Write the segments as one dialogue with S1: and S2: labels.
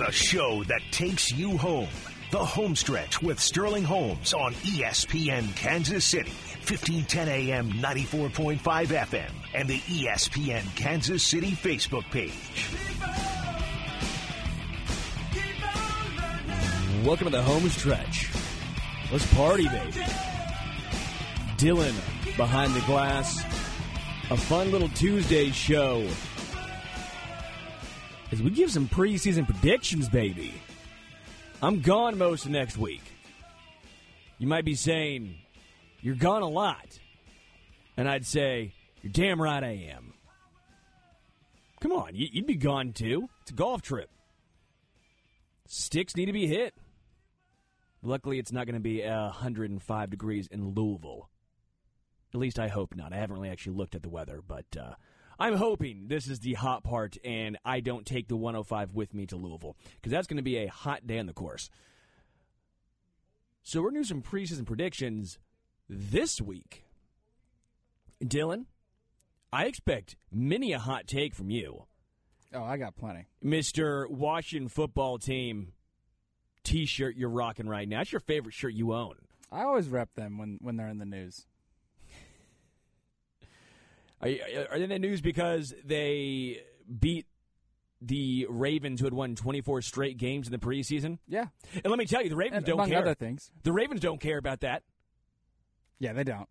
S1: The show that takes you home. The home stretch with Sterling Holmes on ESPN Kansas City, 1510 AM, 94.5 FM, and the ESPN Kansas City Facebook page.
S2: Welcome to the home stretch. Let's party, baby. Dylan behind the glass. A fun little Tuesday show. As we give some preseason predictions, baby. I'm gone most of next week. You might be saying, You're gone a lot. And I'd say, You're damn right I am. Come on, you- you'd be gone too. It's a golf trip. Sticks need to be hit. Luckily, it's not going to be uh, 105 degrees in Louisville. At least I hope not. I haven't really actually looked at the weather, but uh, I'm hoping this is the hot part and I don't take the 105 with me to Louisville because that's going to be a hot day on the course. So we're going to do some preseason predictions this week. Dylan, I expect many a hot take from you.
S3: Oh, I got plenty.
S2: Mr. Washington football team t shirt you're rocking right now. That's your favorite shirt you own.
S3: I always rep them when, when they're in the news.
S2: Are, are they in the news because they beat the Ravens, who had won 24 straight games in the preseason?
S3: Yeah,
S2: And let me tell you, the Ravens
S3: and
S2: don't care.
S3: other things.
S2: The Ravens don't care about that.
S3: Yeah, they don't.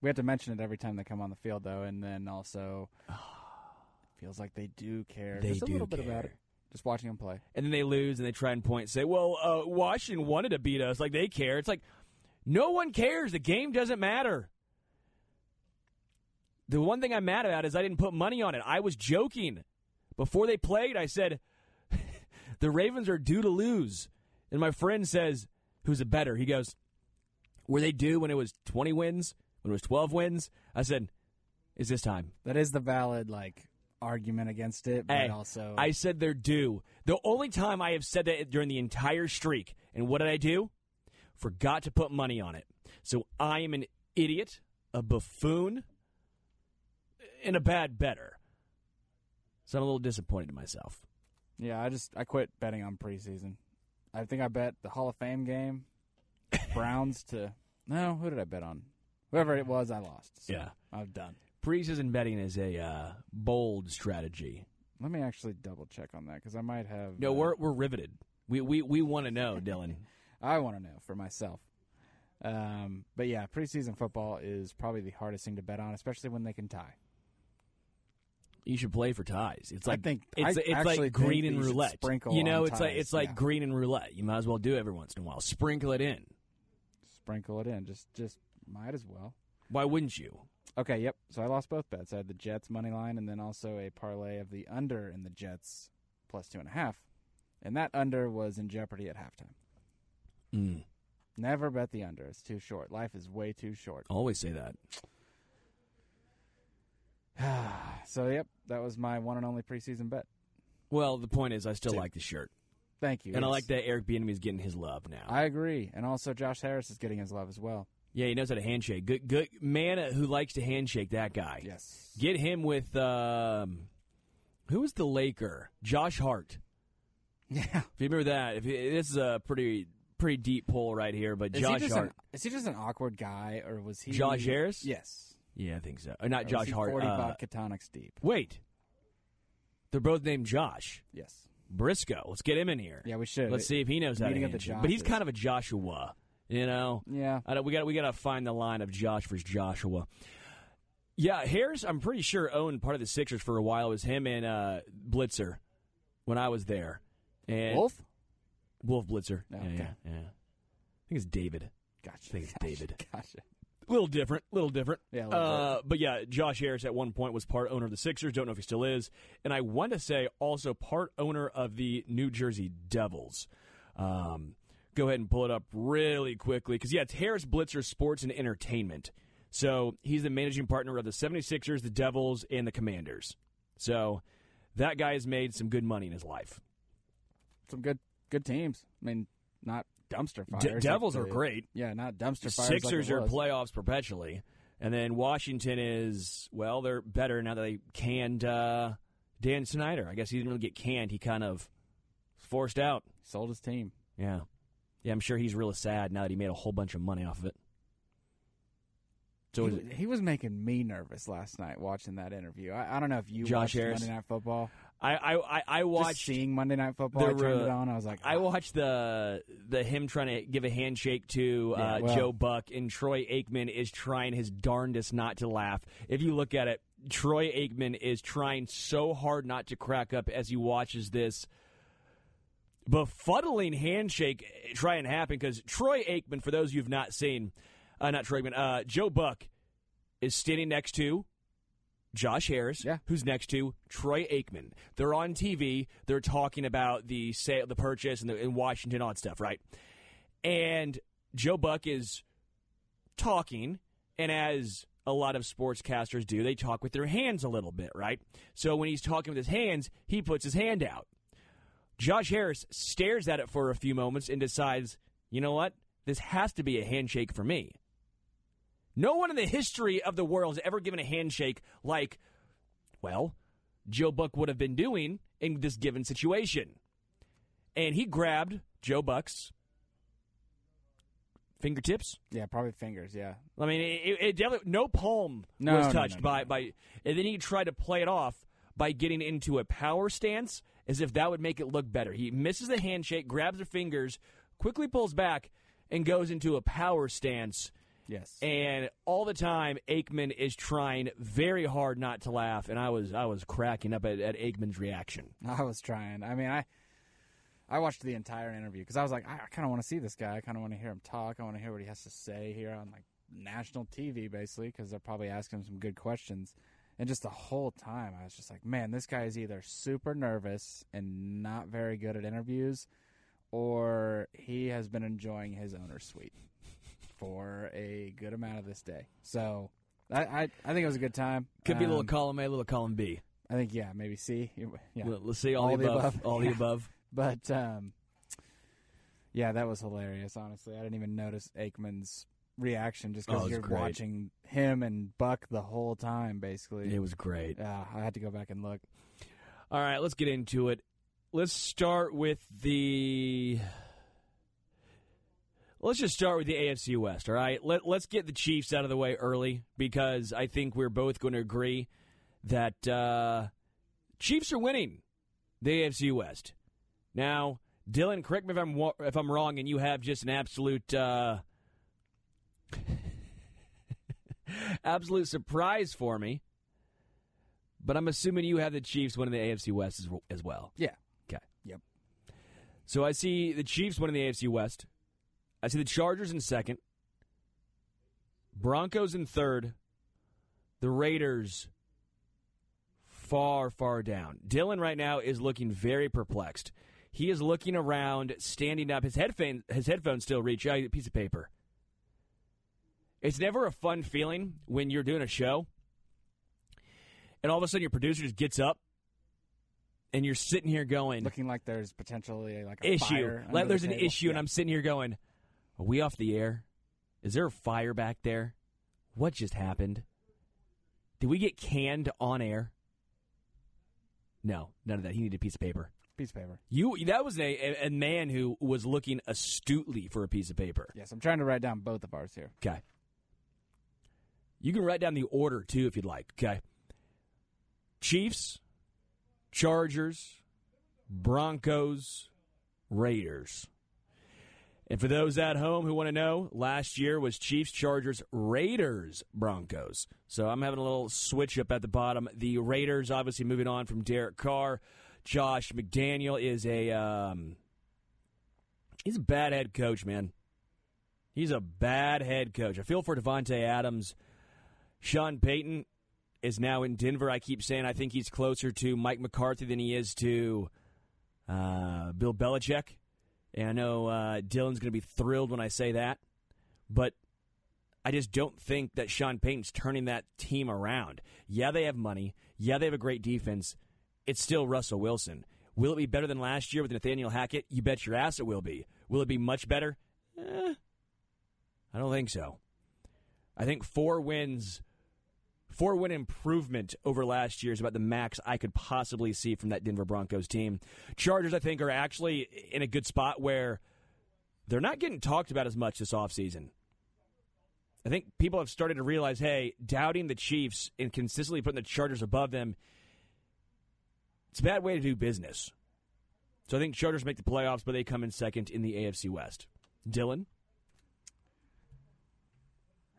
S3: We have to mention it every time they come on the field, though, and then also feels like they do care
S2: They
S3: just a
S2: do
S3: little bit about it. Just watching them play.
S2: And then they lose and they try and point and say, well, uh, Washington wanted to beat us. Like they care. It's like, no one cares. The game doesn't matter. The one thing I'm mad about is I didn't put money on it. I was joking. Before they played, I said, the Ravens are due to lose. And my friend says, who's a better? He goes, were they due when it was 20 wins? When it was 12 wins? I said, is this time?
S3: That is the valid like argument against it, but
S2: Hey,
S3: also
S2: I said they're due. The only time I have said that during the entire streak. And what did I do? Forgot to put money on it. So I am an idiot, a buffoon, and a bad better. So I'm a little disappointed in myself.
S3: yeah, I just I quit betting on preseason. I think I bet the Hall of Fame game, Browns to no, who did I bet on? Whoever it was, I lost. So
S2: Yeah.
S3: I'm done.
S2: Preseason betting is a uh, bold strategy.
S3: Let me actually double check on that because I might have.
S2: No,
S3: uh,
S2: we're we're riveted. We we, we want to know, Dylan.
S3: I want to know for myself. Um, but yeah, preseason football is probably the hardest thing to bet on, especially when they can tie.
S2: You should play for ties. It's like
S3: I
S2: like
S3: think-
S2: it's
S3: I
S2: it's like green and
S3: that you should
S2: roulette.
S3: sprinkle
S2: You know, it's like
S3: ties,
S2: it's like
S3: yeah.
S2: green and roulette. You might as well do it every once in a while. Sprinkle it in.
S3: Sprinkle it in, just just might as well.
S2: Why wouldn't you?
S3: Okay, yep. So I lost both bets. I had the Jets money line, and then also a parlay of the under in the Jets plus two and a half, and that under was in jeopardy at halftime.
S2: Mm.
S3: Never bet the under; it's too short. Life is way too short.
S2: Always say that.
S3: so yep, that was my one and only preseason bet.
S2: Well, the point is, I still
S3: Two.
S2: like the shirt,
S3: Thank you.
S2: and I like that Eric Bieniemy is getting his love now.
S3: I agree, and also Josh Harris is getting his love as well.
S2: yeah, he knows how to handshake. Good, good man who likes to handshake. That guy.
S3: Yes.
S2: Get him with um, who was the Laker? Josh Hart.
S3: Yeah.
S2: If you remember that, if you, this is a pretty pretty deep pull right here, but
S3: Is
S2: Josh
S3: he just
S2: Hart.
S3: an, is he just an awkward guy, or was he
S2: Josh Harris?
S3: Yes.
S2: Yeah, I think so. Or
S3: Or
S2: not
S3: was
S2: Josh
S3: he
S2: Hart.
S3: Forty
S2: uh,
S3: catonics deep.
S2: wait, they're both named Josh
S3: Yes.
S2: Briscoe. Let's get him in here.
S3: Yeah, we should.
S2: Let's see if he knows how to
S3: Meeting of the
S2: handshake. But he's
S3: Joshes.
S2: kind of a Joshua, you know.
S3: Yeah.
S2: I don't, we got we got to find the line of Josh versus Joshua. Yeah, Harris, I'm pretty sure owned part of the Sixers for a while. It was him and uh, Blitzer when I was there. And
S3: Wolf.
S2: Wolf Blitzer.
S3: Oh,
S2: yeah,
S3: okay.
S2: yeah, yeah. I think it's David.
S3: Gotcha.
S2: I think it's. David.
S3: Gotcha.
S2: Little different, little different.
S3: Yeah, a little
S2: uh, but yeah, Josh Harris at one point was part owner of the Sixers. Don't know if he still is. And I want to say also part owner of the New Jersey Devils. Um, go ahead and pull it up really quickly because yeah, it's Harris Blitzer Sports and Entertainment. So he's the managing partner of the 76ers, the Devils, and the Commanders. So that guy has made some good money in his life.
S3: Some good good teams. I mean, not dumpster fires. Like
S2: Devils are great.
S3: Yeah, not dumpster fires.
S2: Sixers
S3: like
S2: are playoffs perpetually, and then Washington is well, they're better now that they canned uh, Dan Snyder. I guess he didn't really get canned; he kind of Forced out.
S3: Sold his team.
S2: Yeah. Yeah, I'm sure he's really sad now that he made a whole bunch of money off of it. So
S3: he, he was making me nervous last night watching that interview. I, I don't know if you
S2: Josh
S3: watched
S2: Harris?
S3: Monday Night Football.
S2: I I I, I
S3: Just
S2: watched
S3: seeing Monday Night Football. I turned it on. I was like,
S2: I
S3: "Ah."
S2: watched the the him trying to give a handshake to uh,
S3: Yeah, well-
S2: Joe Buck, and Troy Aikman is trying his darndest not to laugh. If you look at it, Troy Aikman is trying so hard not to crack up as he watches this befuddling handshake try and happen because Troy Aikman, for those you've not seen, uh, not Troy Aikman, uh, Joe Buck is standing next to Josh Harris,
S3: Yeah.
S2: who's next to Troy Aikman. They're on TV. They're talking about the sale, the purchase, and the, in Washington, all that stuff, right? And Joe Buck is talking, and as a lot of sportscasters do, they talk with their hands a little bit, right? So when he's talking with his hands, he puts his hand out. Josh Harris stares at it for a few moments and decides, you know what? This has to be a handshake for me. No one in the history of the world has ever given a handshake like, well, Joe Buck would have been doing in this given situation. And he grabbed Joe Buck's fingertips.
S3: yeah, probably fingers. Yeah,
S2: I mean, it, it definitely no palm
S3: No,
S2: was touched
S3: no, no,
S2: by by, and then he tried to play it off by getting into a power stance as if that would make it look better. He misses the handshake, grabs the fingers, quickly pulls back, and goes into a power stance.
S3: Yes.
S2: And all the time, Aikman is trying very hard not to laugh, and I was I was cracking up at, at Aikman's reaction.
S3: I was trying. I mean, I I watched the entire interview because I was like, I, I kind of want to see this guy. I kind of want to hear him talk. I want to hear what he has to say here on like national TV, basically, because they're probably asking him some good questions. And just the whole time, I was just like, man, this guy is either super nervous and not very good at interviews, or he has been enjoying his owner's suite for a good amount of this day. So I I, I think it was a good time.
S2: Could be a little
S3: Um,
S2: column A, a little column B.
S3: I think yeah, maybe C. Yeah.
S2: Let's see all, the above, all the
S3: Yeah.
S2: above.
S3: But um, yeah, that was hilarious. Honestly, I didn't even notice Aikman's reaction just
S2: Oh, it
S3: because
S2: was
S3: you're
S2: great.
S3: watching him and Buck the whole time, basically.
S2: It was great.
S3: Yeah, I had to go back and look.
S2: All right, let's get into it. Let's start with the. Let's just start with the AFC West, all right? Let, let's get the Chiefs out of the way early because I think we're both going to agree that uh, Chiefs are winning the AFC West. Now, Dylan, correct me if I'm if I'm wrong, and you have just an absolute uh, absolute surprise for me. But I'm assuming you have the Chiefs winning the AFC West as, as well.
S3: Yeah.
S2: Okay.
S3: Yep.
S2: So I see the Chiefs winning the AFC West. I see the Chargers in second. Broncos in third. The Raiders far, far down. Dylan right now is looking very perplexed. He is looking around, standing up. His headphone, his headphones still reach out a piece of paper. It's never a fun feeling when you're doing a show, and all of a sudden your producer just gets up, and you're sitting here going,
S3: Looking like there's potentially like a
S2: issue. Like
S3: the
S2: there's an
S3: table.
S2: issue, and I'm sitting here going, "Are we off the air? Is there a fire back there? What just happened? Did we get canned on air?" No, none of that. He needed a piece of paper.
S3: piece of paper.
S2: You that was a, a, a man who was looking astutely for a piece of paper.
S3: Yes, I'm trying to write down both of ours here.
S2: Okay. You can write down the order too if you'd like. Okay. Chiefs, Chargers, Broncos, Raiders. And for those at home who want to know, last year was Chiefs, Chargers, Raiders, Broncos. So I'm having a little switch up at the bottom. The Raiders, obviously, moving on from Derek Carr. Josh McDaniel is a um, he's a bad head coach, man. He's a bad head coach. I feel for Davante Adams. Sean Payton is now in Denver. I keep saying I think he's closer to Mike McCarthy than he is to uh, Bill Belichick. And I know uh, Dylan's going to be thrilled when I say that. But I just don't think that Sean Payton's turning that team around. Yeah, they have money. Yeah, they have a great defense. It's still Russell Wilson. Will it be better than last year with Nathaniel Hackett? You bet your ass it will be. Will it be much better? Eh, I don't think so. I think four wins four win improvement over last year is about the max I could possibly see from that Denver Broncos team. Chargers, I think, are actually in a good spot where they're not getting talked about as much this offseason. I think people have started to realize hey, doubting the Chiefs and consistently putting the Chargers above them, it's a bad way to do business. So I think Chargers make the playoffs, but they come in second in the AFC West. Dylan?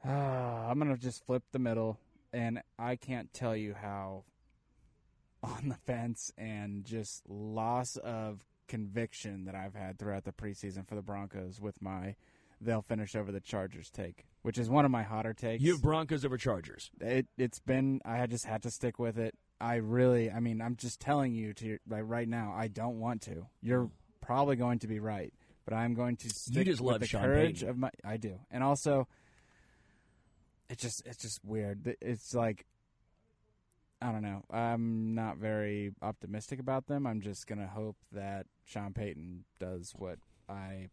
S3: Uh, I'm going to just flip the middle, and I can't tell you how on the fence and just loss of conviction that I've had throughout the preseason for the Broncos with my they'll finish over the Chargers take, which is one of my hotter takes.
S2: You have Broncos over Chargers.
S3: It it's been I just had to stick with it. I really, I mean, I'm just telling you to like right now. I don't want to. You're probably going to be right, but I'm going to stick
S2: You just
S3: with
S2: love
S3: the
S2: Sean
S3: courage
S2: Payton.
S3: of my. I do, and also, it's just it's just weird. It's like I don't know. I'm not very optimistic about them. I'm just gonna hope that Sean Payton does what I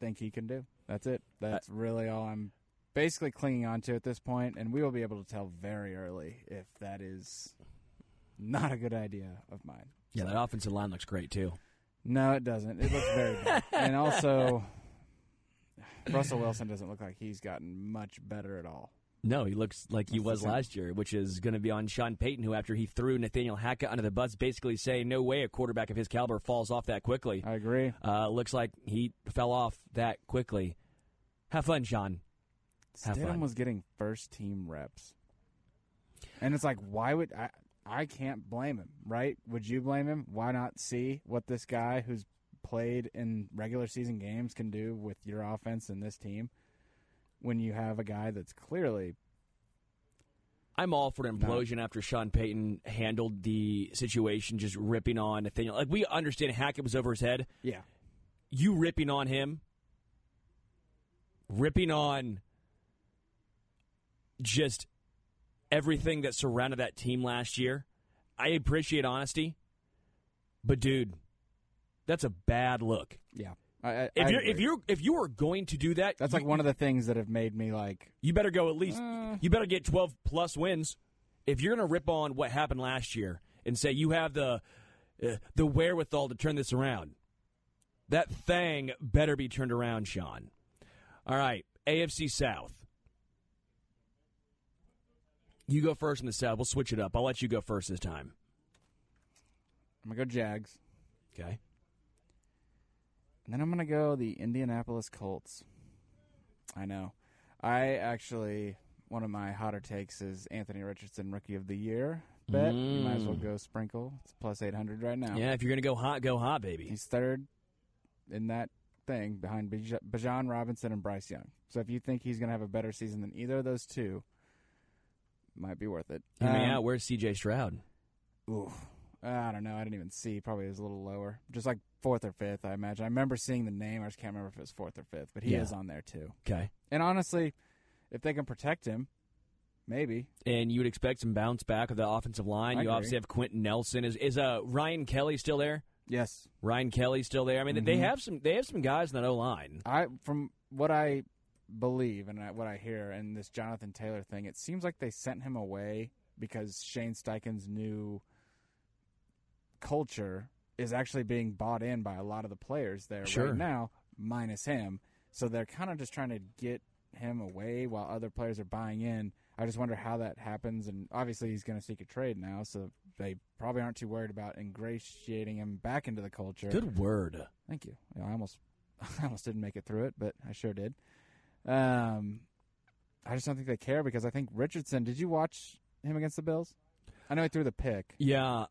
S3: think he can do. That's it. That's really all I'm basically clinging on to at this point, and we will be able to tell very early if that is not a good idea of mine.
S2: Yeah, that offensive line looks great too.
S3: No, it doesn't. It looks very bad. And also, Russell Wilson doesn't look like he's gotten much better at all.
S2: No, he looks like he
S3: That's
S2: was last year, which is going to be on Sean Payton, who after he threw Nathaniel Hackett under the bus, basically saying, "No way, a quarterback of his caliber falls off that quickly."
S3: I agree.
S2: Uh, looks like he fell off that quickly. Have fun, Sean. Have
S3: Stidham
S2: fun.
S3: was getting first team reps, and it's like, why would I? I can't blame him, right? Would you blame him? Why not see what this guy who's played in regular season games can do with your offense and this team? When you have a guy that's clearly
S2: I'm all for an implosion after Sean Payton handled the situation, just ripping on Nathaniel. Like we understand Hackett was over his head.
S3: yeah,
S2: You ripping on him, ripping on just everything that surrounded that team last year. I appreciate honesty, but dude, that's a bad look.
S3: yeah. I, I,
S2: If you're if you're if you are going to do that,
S3: that's
S2: you,
S3: like one of the things that have made me like
S2: you better go at least
S3: Uh.
S2: you better get 12 plus wins. If you're going to rip on what happened last year and say you have the uh, the wherewithal to turn this around that thing better be turned around sean. All right afc south. You go first in the south. We'll switch it up. I'll let you go first this time.
S3: I'm gonna go Jags,
S2: okay
S3: and then I'm gonna go the Indianapolis Colts. I know. I actually one of my hotter takes is Anthony Richardson Rookie of the Year. Bet you might as well
S2: Mm.
S3: go sprinkle. It's plus eight hundred right now.
S2: yeah if you're going to go hot go hot baby
S3: He's third in that thing behind Baj- Bijan Robinson and Bryce Young. So if you think he's going to have a better season than either of those two, might be worth it.
S2: Hear me
S3: Um,
S2: out where's cj stroud
S3: Ooh, I don't know. I didn't even see. Probably is a little lower, just like fourth or fifth. I imagine. I remember seeing the name. I just can't remember if it was fourth or fifth, but he
S2: Yeah.
S3: is on there too.
S2: okay
S3: And honestly, if they can protect him, maybe.
S2: and you would expect some bounce back of the offensive line.
S3: I
S2: you
S3: agree.
S2: obviously have Quenton Nelson. Is is uh, Ryan Kelly still there?
S3: Yes,
S2: Ryan Kelly still there. I mean, they
S3: Mhm.
S2: have some they have some guys in that O line.
S3: I from what I believe and what I hear and this Jonathan Taylor thing, it seems like they sent him away because Shane Steichen's new culture is actually being bought in by a lot of the players there
S2: Sure.
S3: right now, minus him. So they're kind of just trying to get him away while other players are buying in. I just wonder how that happens. And obviously, he's going to seek a trade now, so they probably aren't too worried about ingratiating him back into the culture.
S2: Good word.
S3: Thank you. Yeah, I almost, I almost didn't make it through it, but I sure did. Um, I just don't think they care because I think Richardson. Did you watch him against the Bills? I know he threw the pick,
S2: Yeah,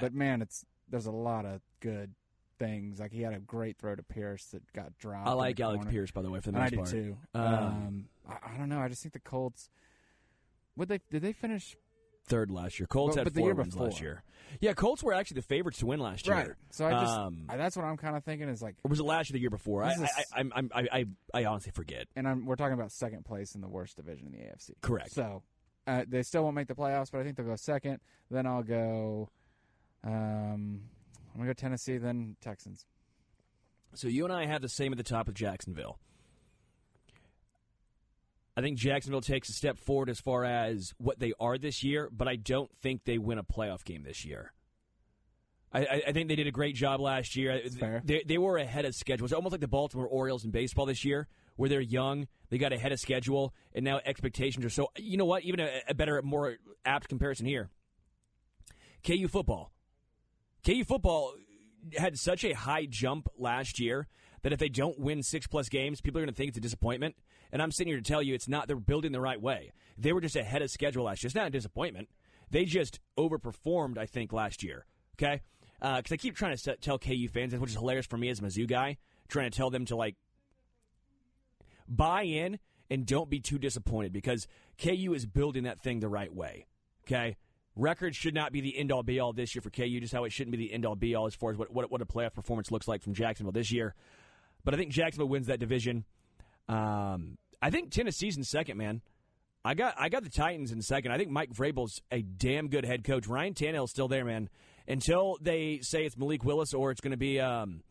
S3: but man, it's there's a lot of good things. Like he had a great throw to Pierce that got dropped.
S2: I like Alex
S3: corner.
S2: Pierce by the way for the
S3: And I
S2: most
S3: do
S2: part.
S3: too.
S2: Um,
S3: Um, I, I don't know. I just think the Colts. Would they? Did they finish?
S2: Third last year. Colts
S3: But-
S2: had
S3: but
S2: four wins last year. Yeah, Colts were actually the favorites to win last year.
S3: So I just.
S2: Um,
S3: I, that's what I'm kind of thinking is like,
S2: Or was it last year? The year before? I
S3: This is a s-
S2: I, I, I I honestly forget.
S3: and I'm, we're talking about second place in the worst division in the AFC.
S2: Correct.
S3: So uh, they still won't make the playoffs, but I think they'll go second. Then I'll go. Um, I'm gonna go Tennessee, then Texans.
S2: So you and I have the same at the top of Jacksonville. I think Jacksonville takes a step forward as far as what they are this year, but I don't think they win a playoff game this year. I, I think they did a great job last year.
S3: fair.
S2: They, they were ahead of schedule. It's almost like the Baltimore Orioles in baseball this year, where they're young, they got ahead of schedule, and now expectations are so. You know what? Even a, a better, more apt comparison here. KU football. KU football had such a high jump last year that if they don't win six plus games, people are going to think it's a disappointment. And I'm sitting here to tell you it's not. They're building the right way. They were just ahead of schedule last year. It's not a disappointment. They just overperformed, I think, last year. Okay? Uh, because I keep trying to tell KU fans, which is hilarious for me as a Mizzou guy, trying to tell them to, like, buy in and don't be too disappointed because KU is building that thing the right way. Okay? Records should not be the end all be all this year for KU, just how it shouldn't be the end all be all as far as what, what, what a playoff performance looks like from Jacksonville this year. But I think Jacksonville wins that division. Um, I think Tennessee's in second, man. I got I got the Titans in second. I think Mike Vrabel's a damn good head coach. Ryan Tannehill's still there, man. Until they say it's Malik Willis or it's going to be um,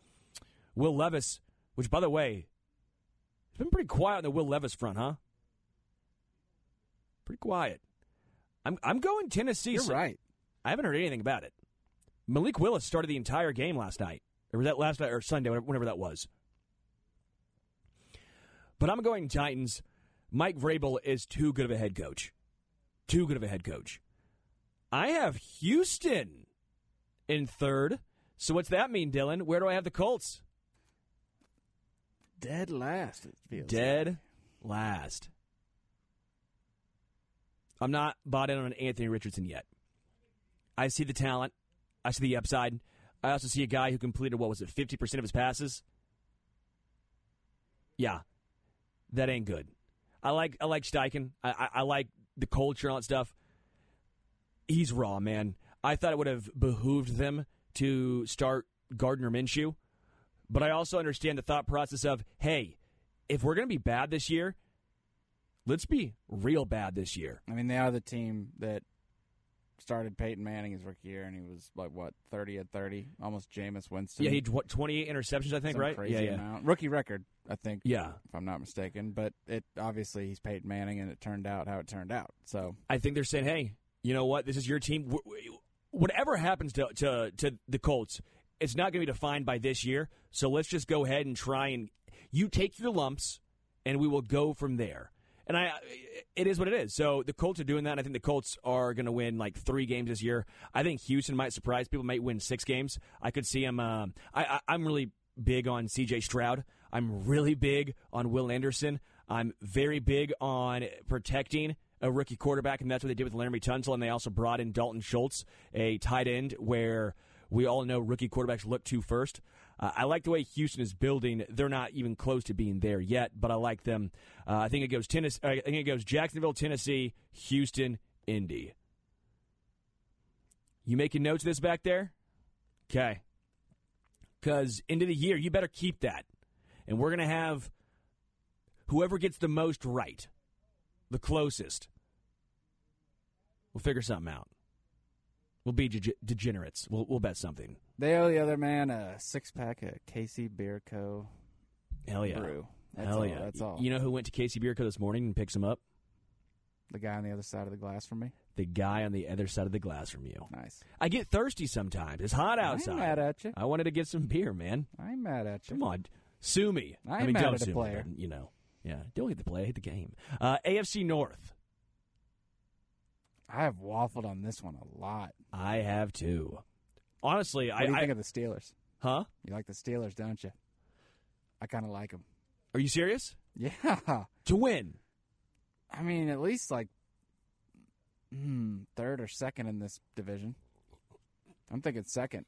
S2: Will Levis, which, by the way, it's been pretty quiet on the Will Levis front, huh? Pretty quiet. I'm I'm going Tennessee.
S3: You're
S2: so-
S3: right.
S2: I haven't heard anything about it. Malik Willis started the entire game last night, or was that last night or Sunday, whenever, whenever that was. But I'm going Titans. Mike Vrabel is too good of a head coach. Too good of a head coach. I have Houston in third. So what's that mean, Dylan? Where do I have the Colts?
S3: Dead last. It feels
S2: Dead last. I'm not bought in on Anthony Richardson yet. I see the talent. I see the upside. I also see a guy who completed what was it, 50% of his passes. Yeah, that ain't good. I like I like Steichen. I, I, I like the culture and all that stuff. He's raw, man. I thought it would have behooved them to start Gardner Minshew, but I also understand the thought process of, hey, if we're going to be bad this year, let's be real bad this year.
S3: I mean, they are the team that started Peyton Manning his rookie year, and he was like what thirty at thirty, almost Jameis Winston.
S2: Yeah, he what, 28 interceptions, I think,
S3: Some
S2: right? Yeah, yeah.
S3: amount. Rookie record, I think.
S2: Yeah.
S3: if I'm not mistaken. But it obviously he's Peyton Manning, and it turned out how it turned out. So
S2: I think they're saying, "Hey, you know what? This is your team. Wh- wh- Whatever happens to to, to the Colts, it's not going to be defined by this year. So let's just go ahead and try and you take your lumps, and we will go from there." And I, it is what it is. So the Colts are doing that. I think the Colts are going to win like three games this year. I think Houston might surprise people. Might win six games. I could see them. Um, I, I, I'm really big on C.J. Stroud. I'm really big on Will Anderson. I'm very big on protecting a rookie quarterback, and that's what they did with Laremy Tunsil. And they also brought in Dalton Schultz, a tight end, where we all know rookie quarterbacks look to first. Uh, I like the way Houston is building. They're not even close to being there yet, but I like them. Uh, I think it goes Tennessee. I think it goes Jacksonville, Tennessee, Houston, Indy. You making notes of this back there? Okay. Because into the year, you better keep that. And we're going to have whoever gets the most right, the closest. We'll figure something out. We'll be dege- degenerates. We'll, we'll bet something.
S3: they owe the other man a six pack of KC Bier Co.
S2: Hell yeah.
S3: brew. That's
S2: Hell
S3: all,
S2: yeah.
S3: That's all.
S2: You know who went to KC Bier Co. this morning and picks him up?
S3: the guy on the other side of the glass from me.
S2: The guy on the other side of the glass from you.
S3: Nice.
S2: I get thirsty sometimes. It's hot outside.
S3: I
S2: outside.
S3: ain't mad at you.
S2: I wanted to get some beer, man.
S3: I'm mad at you.
S2: Come on, sue me.
S3: I
S2: I, mean,
S3: mad
S2: don't
S3: at a
S2: sue
S3: player.
S2: me. but, You know, yeah. Don't hate the play. I hate the game. Uh, AFC North.
S3: I have waffled on this one a lot.
S2: I have too. Honestly,
S3: What
S2: I,
S3: do you
S2: I
S3: think of the Steelers?
S2: huh?
S3: You like the Steelers, don't you? I kind of like them.
S2: Are you serious?
S3: Yeah.
S2: To win?
S3: I mean, at least like hmm, third or second in this division. I'm thinking second.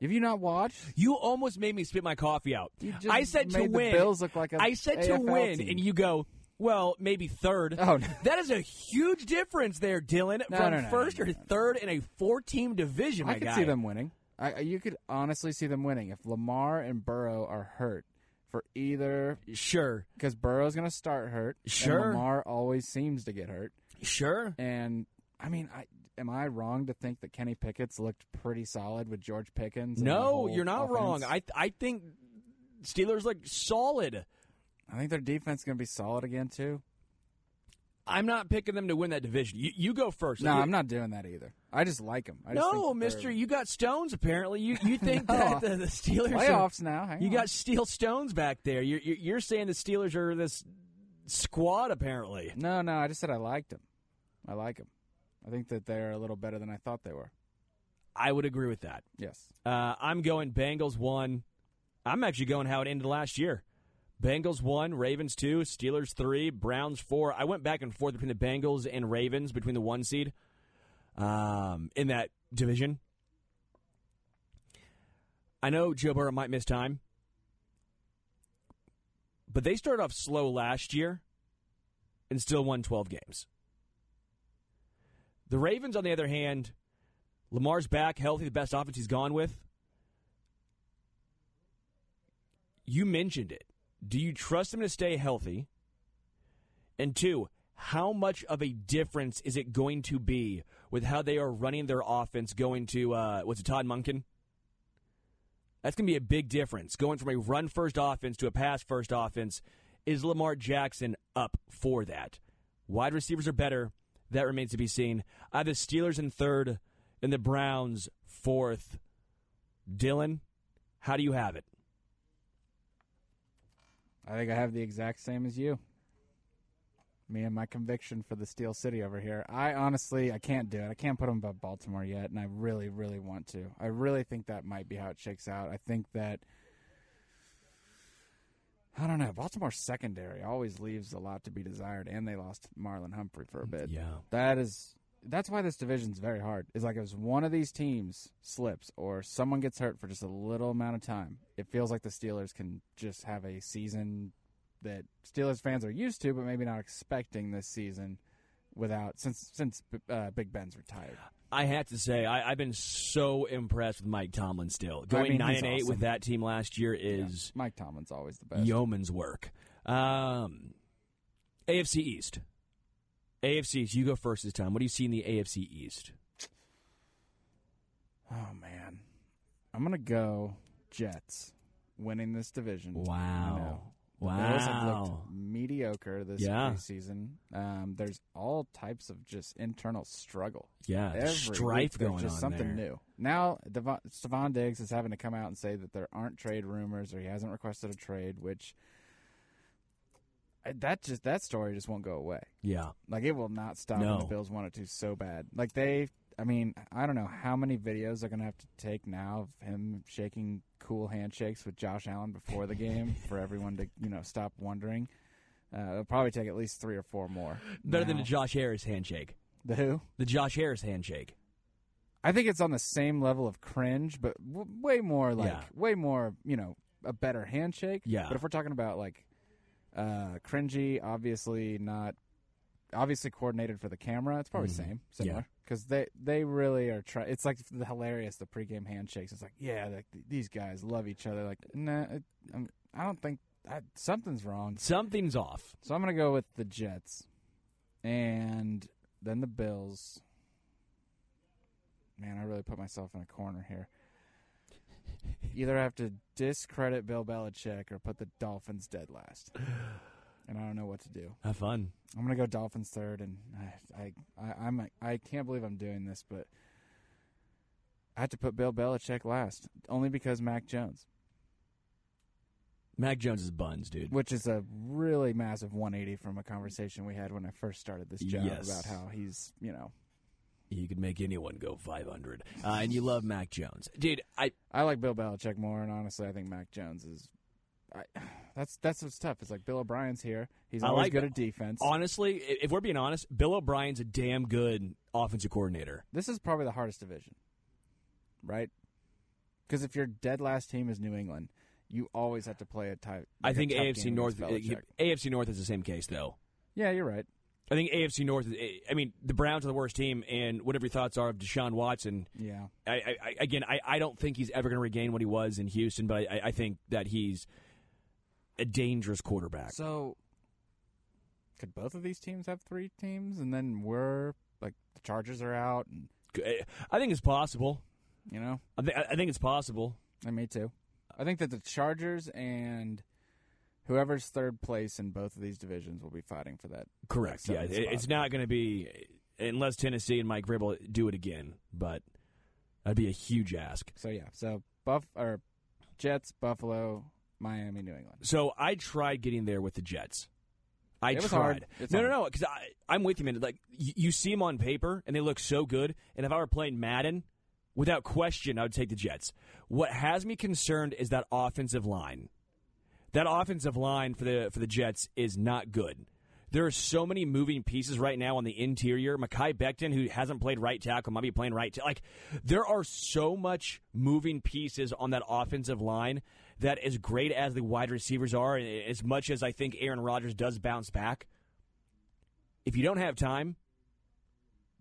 S3: Have you not watched?
S2: You almost made me spit my coffee out.
S3: You just
S2: I said to win.
S3: Bills look like a
S2: I said to win,
S3: team.
S2: and you go, well, maybe third.
S3: Oh, no.
S2: That is a huge difference there, Dylan,
S3: No,
S2: from
S3: no,
S2: first or third in a four-team division.
S3: I could
S2: guy.
S3: see them winning. I, you could honestly see them winning if Lamar and Burrow are hurt for either
S2: Sure,
S3: because Burrow's going to start hurt. and
S2: Sure.
S3: Lamar always seems to get hurt.
S2: sure.
S3: And I mean, I am I wrong to think that Kenny Pickett's looked pretty solid with George Pickens?
S2: No, you're not wrong.
S3: offense?
S2: I I think Steelers look solid.
S3: I think their defense is going to be solid again too.
S2: I'm not picking them to win that division. You, you go first.
S3: No, I'm not doing that either. I just like them. I just
S2: No, Mister, you got Stones. Apparently, you you think
S3: No.
S2: that the, the Steelers are-
S3: playoffs now. Hang
S2: You
S3: on.
S2: got Steel Stones back there. You're, you're you're saying the Steelers are this squad. Apparently,
S3: no, no. I just said I liked them. I like them. I think that they're a little better than I thought they were.
S2: I would agree with that.
S3: Yes.
S2: Uh, I'm going Bengals one. I'm actually going how it ended last year. Bengals one, Ravens two, Steelers three, Browns four. I went back and forth between the Bengals and Ravens between the one seed um, in that division. I know Joe Burrow might miss time, but they started off slow last year and still won 12 games. The Ravens, on the other hand, Lamar's back, healthy, the best offense he's gone with. You mentioned it. Do you trust him to stay healthy? And two, how much of a difference is it going to be with how they are running their offense going to, uh, what's it, Todd Monken? That's going to be a big difference. Going from a run first offense to a pass first offense. Is Lamar Jackson up for that? Wide receivers are better. That remains to be seen. I have the Steelers in third and the Browns fourth. Dylan, how do you have it?
S3: I think I have the exact same as you. Me and my conviction for the Steel City over here. I honestly, I can't do it. I can't put them above Baltimore yet, and I really, really want to. I really think that might be how it shakes out. I think that I don't know. Baltimore's secondary always leaves a lot to be desired, and they lost Marlon Humphrey for a bit.
S2: Yeah.
S3: That is that's why this division's very hard. Is like if one of these teams slips or someone gets hurt for just a little amount of time, it feels like the Steelers can just have a season that Steelers fans are used to, but maybe not expecting this season. Without since since uh, Big Ben's retired,
S2: I have to say, I, I've been so impressed with Mike Tomlin still.
S3: I
S2: Going
S3: mean,
S2: nine and eight with that team last year is
S3: Mike Tomlin's always the best.
S2: yeoman's work. Um, AFC East. AFC you go first this time. What do you see in the AFC East?
S3: Oh man, I'm gonna go Jets winning this division. Wow. The Bears have
S2: Wow.
S3: looked mediocre this
S2: Yeah.
S3: preseason. Um, there's all types of just internal struggle.
S2: Yeah,
S3: Every
S2: strife
S3: week,
S2: going
S3: just
S2: on
S3: something
S2: there.
S3: new. Now, Devon, Stefon Diggs is having to come out and say that there aren't trade rumors or he hasn't requested a trade, which that just that story just won't go away.
S2: Yeah.
S3: Like it will not stop.
S2: No.
S3: when the Bills want it to so bad. Like they, I mean, I don't know how many videos they're gonna have to take now of him shaking cool handshakes with Josh Allen before the game for everyone to you know stop wondering. Uh, it'll probably take at least three or four more.
S2: Better than the Josh Harris handshake.
S3: the who?
S2: The Josh Harris handshake.
S3: I think it's on the same level of cringe, but w- way more like
S2: Yeah.
S3: way more you know a better handshake.
S2: Yeah.
S3: But if we're talking about like uh, cringy, obviously not obviously coordinated for the camera. It's probably
S2: Mhm.
S3: same similar
S2: Yeah.
S3: because they they really are trying. It's like the hilarious the pregame handshakes. It's like yeah, like these guys love each other. Like nah, it, I'm, I don't think I, something's wrong.
S2: Something's off.
S3: So I'm gonna go with the Jets, and then the Bills. Man, I really put myself in a corner here. Either have to discredit Bill Belichick or put the Dolphins dead last, and I don't know what to do.
S2: Have fun.
S3: I'm gonna go Dolphins third, and I, I, I I'm, I can't believe I'm doing this, but I had to put Bill Belichick last, only because Mac Jones,
S2: Mac Jones is buns, dude.
S3: which is a really massive 180 from a conversation we had when I first started this job
S2: Yes.
S3: about how he's, you know,
S2: You could make anyone go 500. Uh, and you love Mac Jones. Dude, I
S3: I like Bill Belichick more, and honestly, I think Mac Jones is. I, that's that's what's tough. It's like Bill O'Brien's here. He's always
S2: like
S3: good at defense.
S2: honestly, if we're being honest, Bill O'Brien's a damn good offensive coordinator.
S3: this is probably the hardest division, right? Because if your dead last team is New England, you always have to play a type.
S2: I think AFC North. AFC North is the same case though.
S3: Yeah, you're right.
S2: I think AFC North is I mean, the Browns are the worst team and whatever your thoughts are of Deshaun Watson,
S3: Yeah,
S2: I, I, I again, I, I don't think he's ever going to regain what he was in Houston, but I, I think that he's a dangerous quarterback.
S3: So, could both of these teams have three teams, and then we're like the Chargers are out, and eh,
S2: I think it's possible.
S3: you know,
S2: I, th- I think it's possible.
S3: and me too. I think that the Chargers and whoever's third place in both of these divisions will be fighting for that.
S2: Correct. Yeah, it- it's not going to be unless Tennessee and Mike Vrabel do it again, but that'd be a huge ask.
S3: So yeah, so Buff or Jets, Buffalo, Miami, New England.
S2: So I tried getting there with the Jets. I
S3: It
S2: tried. no, no, no, because I'm with you, man. Like you, you see them on paper and they look so good, and if I were playing Madden, without question, I would take the Jets. What has me concerned is that offensive line. That offensive line for the for the Jets is not good. There are so many moving pieces right now on the interior. Mekhi Becton, who hasn't played right tackle, might be playing right. Ta- like there are so much moving pieces on that offensive line that, as great as the wide receivers are, and as much as I think Aaron Rodgers does bounce back, if you don't have time,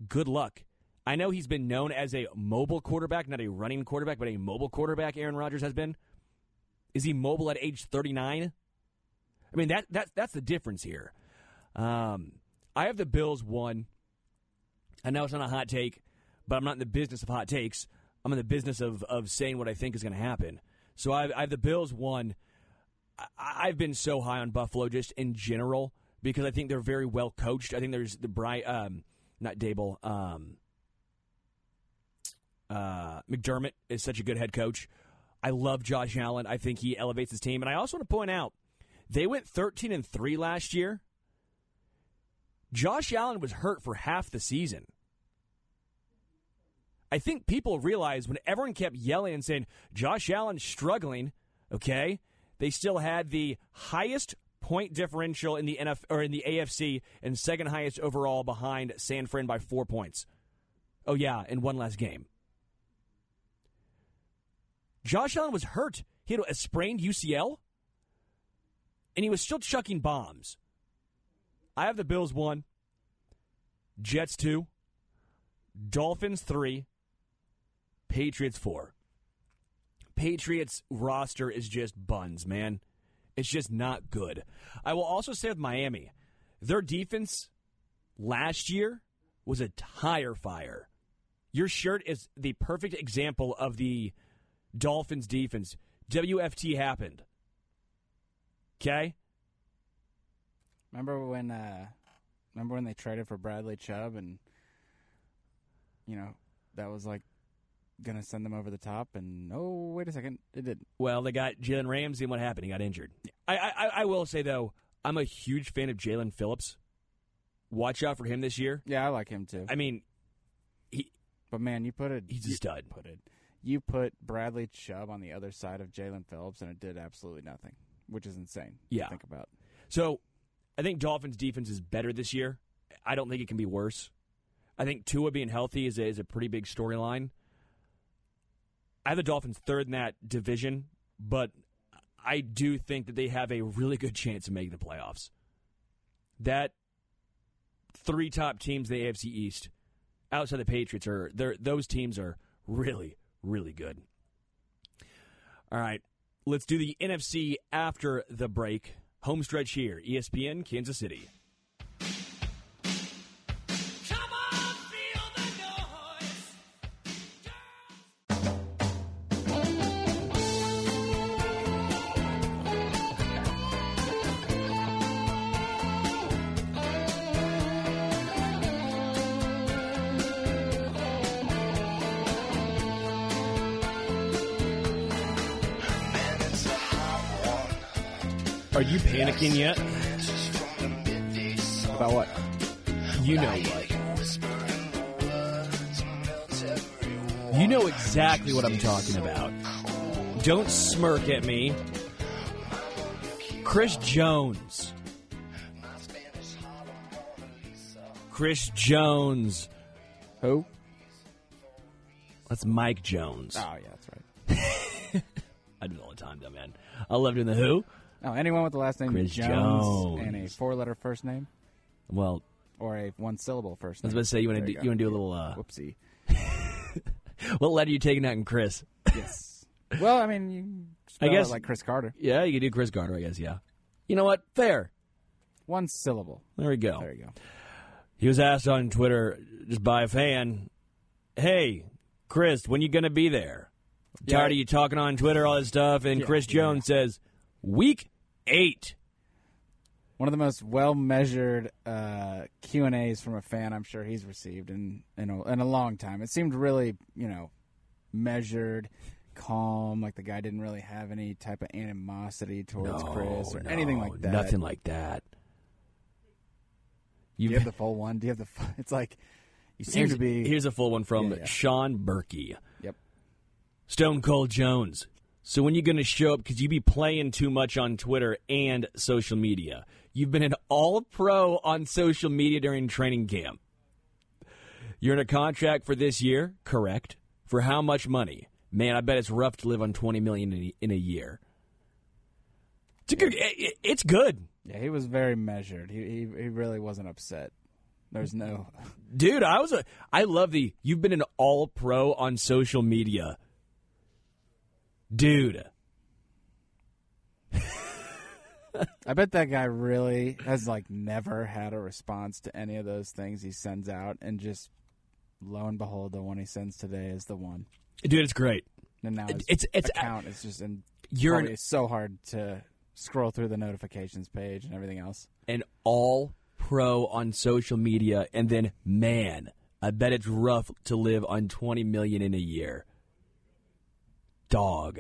S2: good luck. I know he's been known as a mobile quarterback, not a running quarterback, but a mobile quarterback. Aaron Rodgers has been. Is he mobile at age thirty nine? I mean that that that's the difference here. Um, I have the Bills one. I know it's not a hot take, but I'm not in the business of hot takes. I'm in the business of of saying what I think is going to happen. So I, I have the Bills one. I, I've been so high on Buffalo just in general because I think they're very well coached. I think there's the Brian, um, not Daboll, um, uh, McDermott is such a good head coach. I love Josh Allen. I think he elevates his team, and I also want to point out they went 13 and three last year. Josh Allen was hurt for half the season. I think people realize when everyone kept yelling and saying Josh Allen's struggling, okay, they still had the highest point differential in the NF or in the AFC and second highest overall behind San Fran by 4 points. Oh yeah, in one last game. Josh Allen was hurt. He had a sprained UCL and he was still chucking bombs. I have the Bills 1, Jets 2, Dolphins 3, Patriots 4. Patriots roster is just buns, man. It's just not good. I will also say with Miami, their defense last year was a tire fire. Your shirt is the perfect example of the Dolphins defense. WFT happened. Okay?
S3: Remember when? uh Remember when they traded for Bradley Chubb and you know that was like gonna send them over the top, and oh wait a second, it didn't.
S2: Well, they got Jalen Ramsey, and what happened? He got injured. I, I, I will say though, I'm a huge fan of Jaelan Phillips. Watch out for him this year.
S3: Yeah, I like him too.
S2: I mean, he
S3: But man, you put it.
S2: he's a stud.
S3: Put it. You put Bradley Chubb on the other side of Jaelan Phillips, and it did absolutely nothing, which is insane. to
S2: Yeah.
S3: think about.
S2: So, I think Dolphins defense is better this year. I don't think it can be worse. I think Tua being healthy is a, is a pretty big storyline. I have the Dolphins third in that division, but I do think that they have a really good chance of making the playoffs. That three top teams in the AFC East, outside the Patriots, are those teams are really, really good. All right, let's do the NFC after the break. Home stretch here, ESPN, Kansas City. Are you panicking yet?
S3: About what?
S2: You know what. You know exactly what I'm talking about. Don't smirk at me. Chris Jones. Chris Jones.
S3: Who?
S2: That's Mike Jones.
S3: Oh yeah, that's right.
S2: I do it all the time, though, man. I love doing the Who.
S3: Oh, anyone with the last name
S2: Chris
S3: Jones,
S2: Jones.
S3: and a four-letter first name
S2: Well,
S3: or a one-syllable first
S2: I
S3: name.
S2: was about to say you want to
S3: There
S2: do, you want to do a little. Uh,
S3: Whoopsie.
S2: what letter are you taking out in Chris?
S3: Yes. well, I mean, you spell
S2: guess-
S3: it like Cris Carter.
S2: Yeah, you could do Cris Carter, I guess. Yeah. You know what? Fair.
S3: One syllable.
S2: There we go.
S3: There you go.
S2: He was asked on Twitter just by a fan, "Hey, Chris, when you gonna be there?"
S3: Yeah.
S2: Tired of you talking on Twitter all this stuff, and Chris. Jones says, "Week eight.
S3: One of the most well measured uh, Q and A's from a fan I'm sure he's received in in a, in a long time. It seemed really you know measured, calm. Like the guy didn't really have any type of animosity towards Chris or anything like that.
S2: Nothing like that.
S3: Do you have the full one? Do you have the? Full, it's like you seem
S2: here's,
S3: to be.
S2: here's a full one from
S3: Yeah, yeah.
S2: Sean Berkey.
S3: Yep.
S2: Stone Cold Jones. So when you going to show up? Because you be playing too much on Twitter and social media. You've been an all pro on social media during training camp. You're in a contract for this year, correct? For how much money? Man, I bet it's rough to live on twenty million in a, year. It's good. it- It's good,
S3: Yeah, he was very measured. He he, he really wasn't upset. There's no.
S2: dude. I was a. I love the. You've been an all pro on social media, dude.
S3: I bet that guy really has like never had a response to any of those things he sends out, and just lo and behold, the one he sends today is the one.
S2: Dude, it's great.
S3: And now his
S2: It's it's
S3: account is just in.
S2: You're an,
S3: so hard to scroll through the notifications page and everything else.
S2: an all pro on social media, and then man, I bet it's rough to live on twenty million in a year. Dog.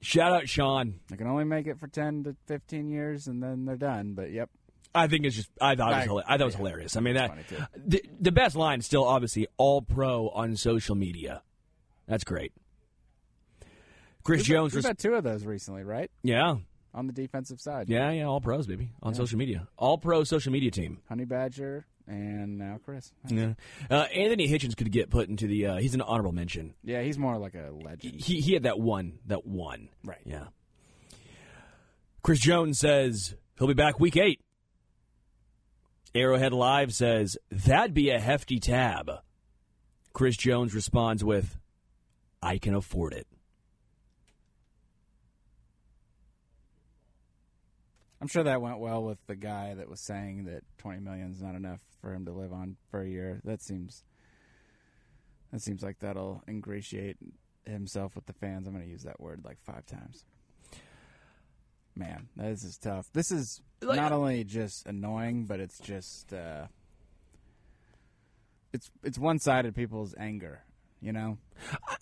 S2: Shout out Sean.
S3: They can only make it for ten to fifteen years, and then they're done. But yep,
S2: I think it's just I thought it was,
S3: I-
S2: I thought it was
S3: yeah,
S2: hilarious. I mean that the, the best line is still obviously all pro on social media. That's great. Chris
S3: we've,
S2: Jones,
S3: We've had two of those recently, right?
S2: yeah,
S3: On the defensive side,
S2: yeah, yeah, all pros, baby, on social media, all pro social media team.
S3: Honey Badger and now Chris.
S2: Yeah, uh, Anthony Hitchens could get put into the. Uh, he's an honorable mention.
S3: Yeah, he's more like a legend.
S2: He he had that one, that one.
S3: Right.
S2: Yeah. Chris Jones says he'll be back week eight. Arrowhead Live says that'd be a hefty tab. Chris Jones responds with, "I can afford it."
S3: I'm sure that went well with the guy that was saying that 20 million is not enough for him to live on for a year. That seems that seems like that'll ingratiate himself with the fans. I'm going to use that word like five times. Man, this is tough. This is
S2: Like-
S3: not only just annoying, but it's just uh, it's it's one sided people's anger. You know,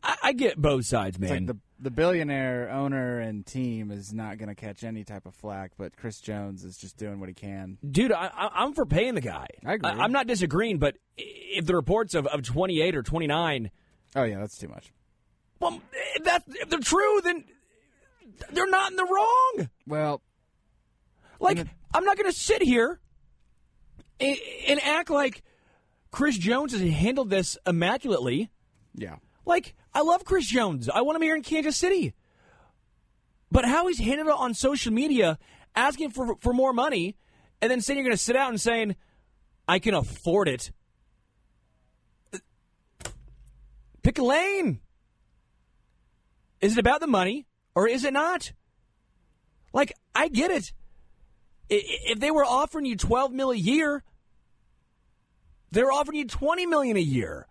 S2: I, I get both sides, man.
S3: like the the billionaire owner and team is not going to catch any type of flack, but Chris Jones is just doing what he can.
S2: Dude, I, I, I'm for paying the guy.
S3: I agree.
S2: I, am not disagreeing, but if the reports of, of 28 or 29
S3: Oh yeah, that's too much.
S2: Well, eh, if, that, if they're true, then they're not in the wrong.
S3: Well,
S2: Like, I'm not going to sit here and, and act like Chris Jones has handled this immaculately.
S3: Yeah,
S2: Like, I love Chris Jones. I want him here in Kansas City. But how he's handled on social media, asking for, for more money, and then saying you're going to sit out and saying, I can afford it. Pick a lane. Is it about the money or is it not? Like, I get it. If they were offering you 12 mil a year, they're offering you 20 million a year.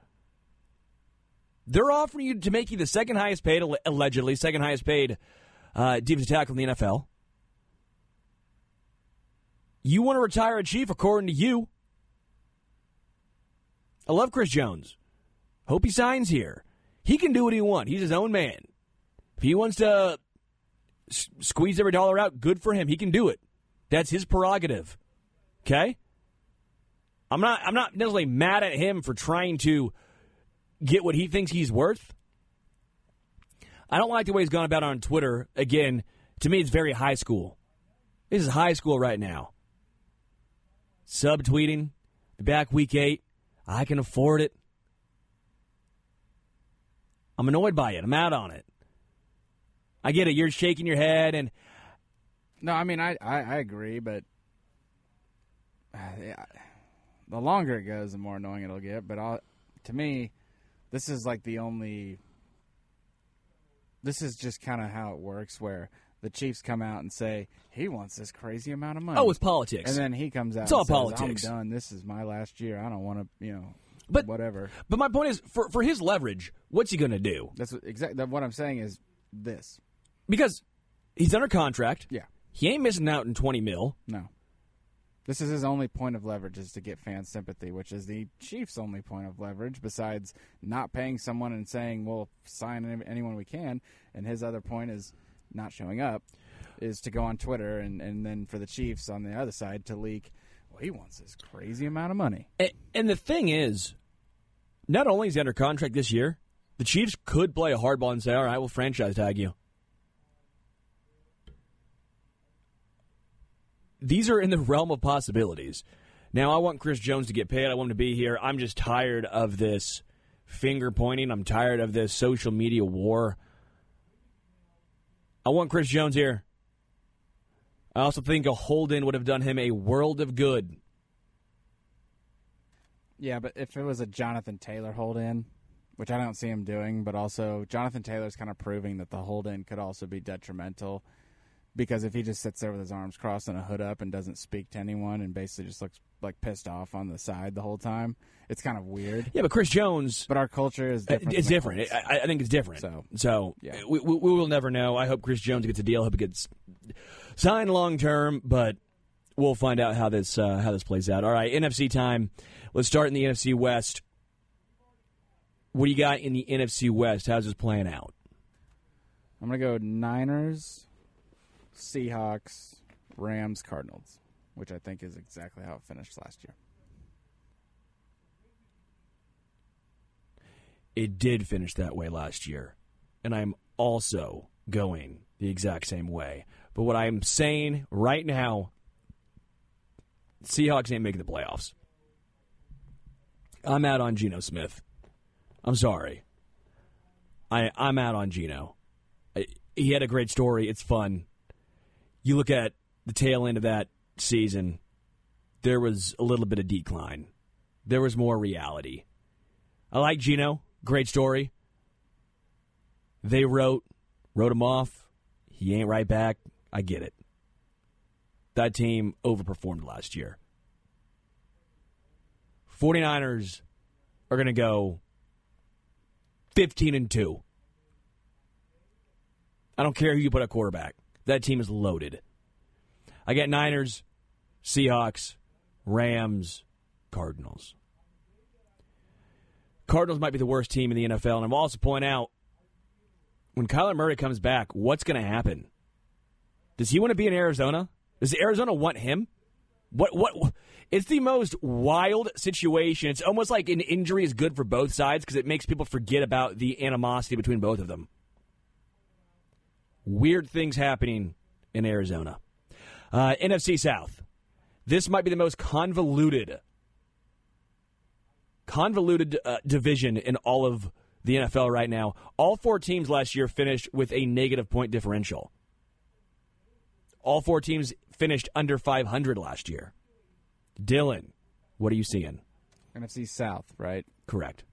S2: They're offering you to make you the second highest paid, allegedly second highest paid uh, defensive tackle in the NFL. You want to retire a chief, according to you. I love Chris Jones. Hope he signs here. He can do what he wants. He's his own man. If he wants to s- squeeze every dollar out, good for him. He can do it. That's his prerogative. Okay? I'm not I'm not necessarily mad at him for trying to get what he thinks he's worth. I don't like the way he's gone about on Twitter. Again, to me, it's very high school. This is high school right now. Subtweeting, back week eight. I can afford it. I'm annoyed by it. I'm out on it. I get it. You're shaking your head, and
S3: no, I mean I I, I agree, but uh, the longer it goes, the more annoying it'll get. But i to me, this is like the only. This is just kind of how it works, where the Chiefs come out and say he wants this crazy amount of money.
S2: oh, it's politics.
S3: and then he comes out.
S2: It's all
S3: says,
S2: politics.
S3: I'm done. This is my last year. I don't want to, you know,
S2: But-
S3: whatever.
S2: but my point is, for for his leverage, what's he going to do?
S3: That's what, exactly what I'm saying. Is this?
S2: Because He's under contract.
S3: Yeah.
S2: He ain't missing out in 20 mil.
S3: No. This is his only point of leverage is to get fan sympathy, which is the Chiefs' only point of leverage besides not paying someone and saying, "Well, sign anyone we can." And his other point is not showing up, is to go on Twitter and and then for the Chiefs on the other side to leak, "Well, he wants this crazy amount of money."
S2: And, and the thing is, not only is he under contract this year, the Chiefs could play a hardball and say, all right, we'll franchise tag you. These are in the realm of possibilities. Now, I want Chris Jones to get paid. I want him to be here. I'm just tired of this finger pointing. I'm tired of this social media war. I want Chris Jones here. I also think a hold in would have done him a world of good.
S3: Yeah, but if it was a Jonathan Taylor hold in, which I don't see him doing, but also Jonathan Taylor's kind of proving that the hold in could also be detrimental because if he just sits there with his arms crossed and a hood up and doesn't speak to anyone and basically just looks like pissed off on the side the whole time, it's kind of weird.
S2: Yeah, but Chris Jones
S3: But our culture is
S2: Uh,
S3: different.
S2: It's different. I, I think it's different.
S3: So,
S2: so
S3: yeah.
S2: we, we, we will never know. I hope Chris Jones gets a deal. I hope he gets signed long term, but we'll find out how this uh, how this plays out. All right, NFC time. Let's start in the NFC West. What do you got in the NFC West? How's this playing out?
S3: I'm gonna go Niners, Seahawks, Rams, Cardinals, which I think is exactly how it finished last year.
S2: It did finish that way last year, and I'm also going the exact same way. But what I'm saying right now, Seahawks ain't making the playoffs. I'm out on Geno Smith. I'm sorry. I I'm out on Geno. He had a great story. It's fun. You look at the tail end of that season. There was a little bit of decline. There was more reality. I like Geno. Great story. They wrote, wrote him off. He ain't right back. I get it. That team overperformed last year. 49ers are going to go 15 and 2. I don't care who you put at quarterback. That team is loaded. I get Niners, Seahawks, Rams, Cardinals. Cardinals might be the worst team in the NFL, and I'll also point out when Kyler Murray comes back, what's going to happen? Does he want to be in Arizona? Does Arizona want him? What? What? It's the most wild situation. It's almost like an injury is good for both sides because it makes people forget about the animosity between both of them. Weird things happening in Arizona. Uh, NFC South. This might be the most convoluted convoluted uh, division in all of the NFL right now. All four teams last year finished with a negative point differential. All four teams finished under 500 last year. Dylan, what are you seeing?
S3: NFC South, right?
S2: Correct.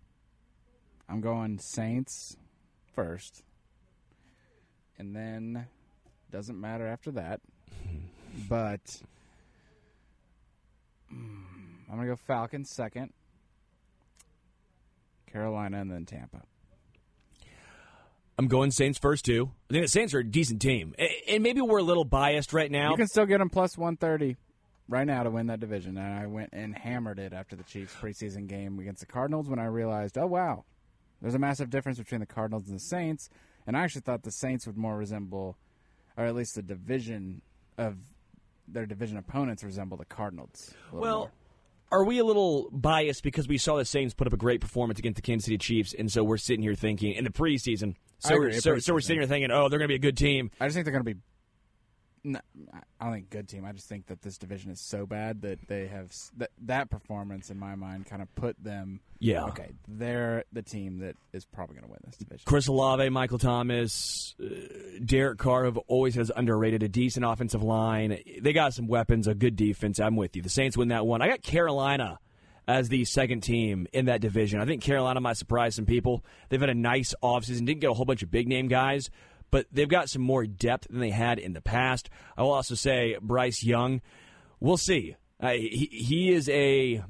S3: I'm going Saints first. And then doesn't matter after that. but mm, I'm going to go Falcons second. Carolina and then Tampa.
S2: I'm going Saints first too. I think the Saints are a decent team, and maybe we're a little biased right now.
S3: You can still get them plus 130 right now to win that division. And I went and hammered it after the Chiefs preseason game against the Cardinals when I realized, oh, wow, there's a massive difference between the Cardinals and the Saints. And I actually thought the Saints would more resemble, or at least the division of their division opponents resemble the Cardinals.
S2: Well,
S3: more.
S2: are we a little biased because we saw the Saints put up a great performance against the Kansas City Chiefs, and so we're sitting here thinking in the preseason. So, we're,
S3: agree,
S2: so, so we're sitting here thinking, oh, they're going to be a good team.
S3: I just think they're going to be. No, I don't think good team. I just think that this division is so bad that they have that that performance in my mind kind of put them.
S2: Yeah.
S3: Okay, they're the team that is probably going to win this division.
S2: Chris Olave, Michael Thomas, uh, Derek Carr have always has underrated a decent offensive line. They got some weapons, a good defense. I'm with you. The Saints win that one. I got Carolina as the second team in that division. I think Carolina might surprise some people. They've had a nice offseason, didn't get a whole bunch of big name guys, but they've got some more depth than they had in the past. I will also say Bryce Young. We'll see. Uh, he, he is a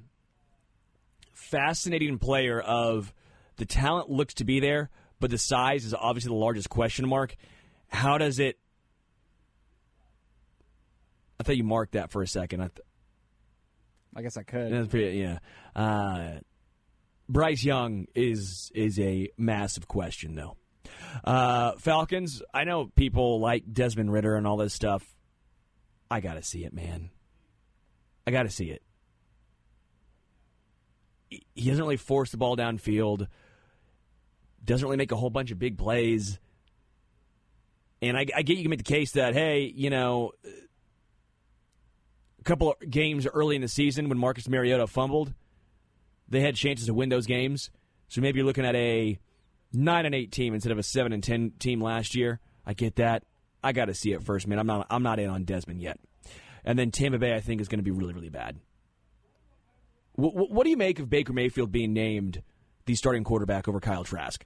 S2: fascinating player of the talent looks to be there, but the size is obviously the largest question mark. How does it I thought you marked that for a second. I th-
S3: I guess I could.
S2: that's pretty, yeah. Uh, Bryce Young is is a massive question, though. Uh, Falcons. I know people like Desmond Ridder and all this stuff. I got to see it, man. I got to see it. He doesn't really force the ball downfield. Doesn't really make a whole bunch of big plays. And I, I get you can make the case that hey, you know, a couple of games early in the season when Marcus Mariota fumbled, they had chances to win those games. So maybe you're looking at a nine and eight team instead of a seven and ten team last year. I get that. I got to see it first, man. I'm not. I'm not in on Desmond yet. And then Tampa Bay, I think, is going to be really, really bad. What, what do you make of Baker Mayfield being named the starting quarterback over Kyle Trask?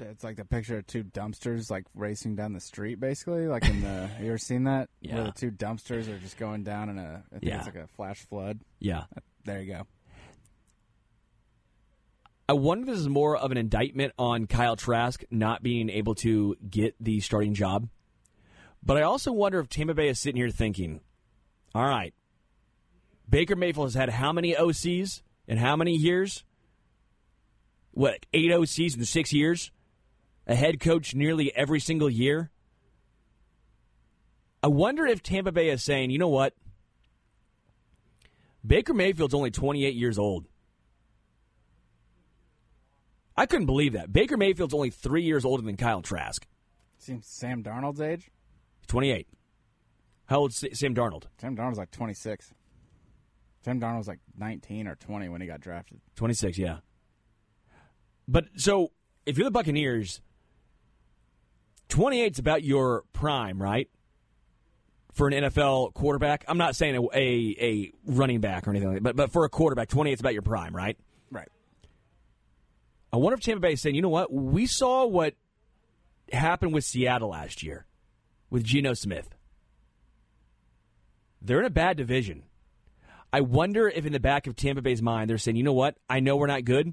S3: It's like the picture of two dumpsters like racing down the street, basically. Like in the, you ever seen that?
S2: Yeah.
S3: Where the two dumpsters are just going down in a, I think
S2: Yeah.
S3: it's like a flash flood.
S2: Yeah.
S3: There you go.
S2: I wonder if this is more of an indictment on Kyle Trask not being able to get the starting job. But I also wonder if Tampa Bay is sitting here thinking, all right, Baker Mayfield has had how many OCs in how many years? What, eight OCs in six years? A head coach nearly every single year? I wonder if Tampa Bay is saying, you know what? Baker Mayfield's only 28 years old. I couldn't believe that. Baker Mayfield's only three years older than Kyle Trask.
S3: Seems Sam Darnold's age.
S2: 28. How old's Sa- Sam Darnold?
S3: Sam Darnold's like 26. Sam Darnold was like 19 or 20 when he got drafted.
S2: 26, yeah. But so if you're the Buccaneers, 28's about your prime, right? For an NFL quarterback. I'm not saying a, a, a running back or anything like that, but, but for a quarterback, 28's about your prime, right? I wonder if Tampa Bay is saying, you know what? We saw what happened with Seattle last year with Geno Smith. They're in a bad division. I wonder if in the back of Tampa Bay's mind, they're saying, you know what? I know we're not good,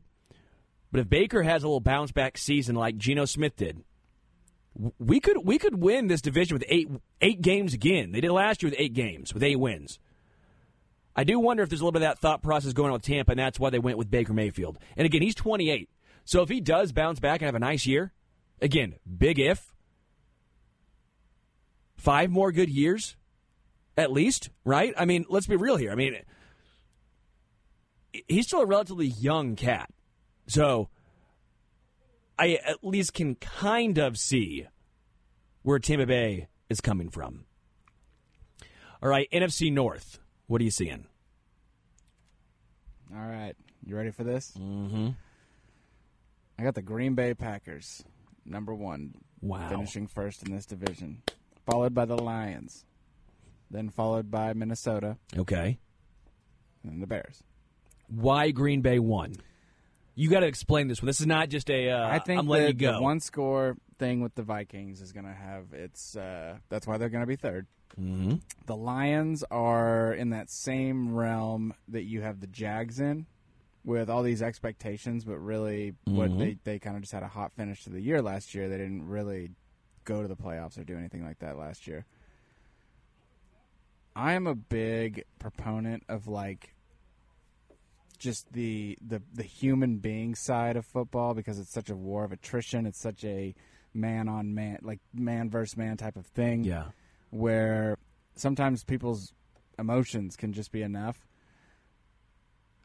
S2: but if Baker has a little bounce back season like Geno Smith did, we could we could win this division with eight eight games again. They did last year with eight games, with eight wins. I do wonder if there's a little bit of that thought process going on with Tampa, and that's why they went with Baker Mayfield. And again, he's 28. So if he does bounce back and have a nice year, again, big if, five more good years, at least, right? I mean, let's be real here. I mean, he's still a relatively young cat. So I at least can kind of see where Tampa Bay is coming from. All right, NFC North. What are you seeing?
S3: All right. You ready for this?
S2: Mm-hmm.
S3: I got the Green Bay Packers, number one,
S2: Wow.
S3: finishing first in this division, followed by the Lions, then followed by Minnesota,
S2: Okay.
S3: and the Bears.
S2: Why Green Bay won? You got to explain this one. This is not just a. Uh,
S3: I think
S2: I'm letting
S3: that
S2: you go.
S3: the one score thing with the Vikings is going to have its. Uh, that's why they're going to be third.
S2: mm-hmm.
S3: The Lions are in that same realm that you have the Jags in, with all these expectations, but really, what
S2: Mhm.
S3: they they kind of just had a hot finish to the year last year. They didn't really go to the playoffs or do anything like that last year. I am a big proponent of like just the the the human being side of football because it's such a war of attrition. It's such a man on man, like man versus man type of thing
S2: Yeah.
S3: where sometimes people's emotions can just be enough.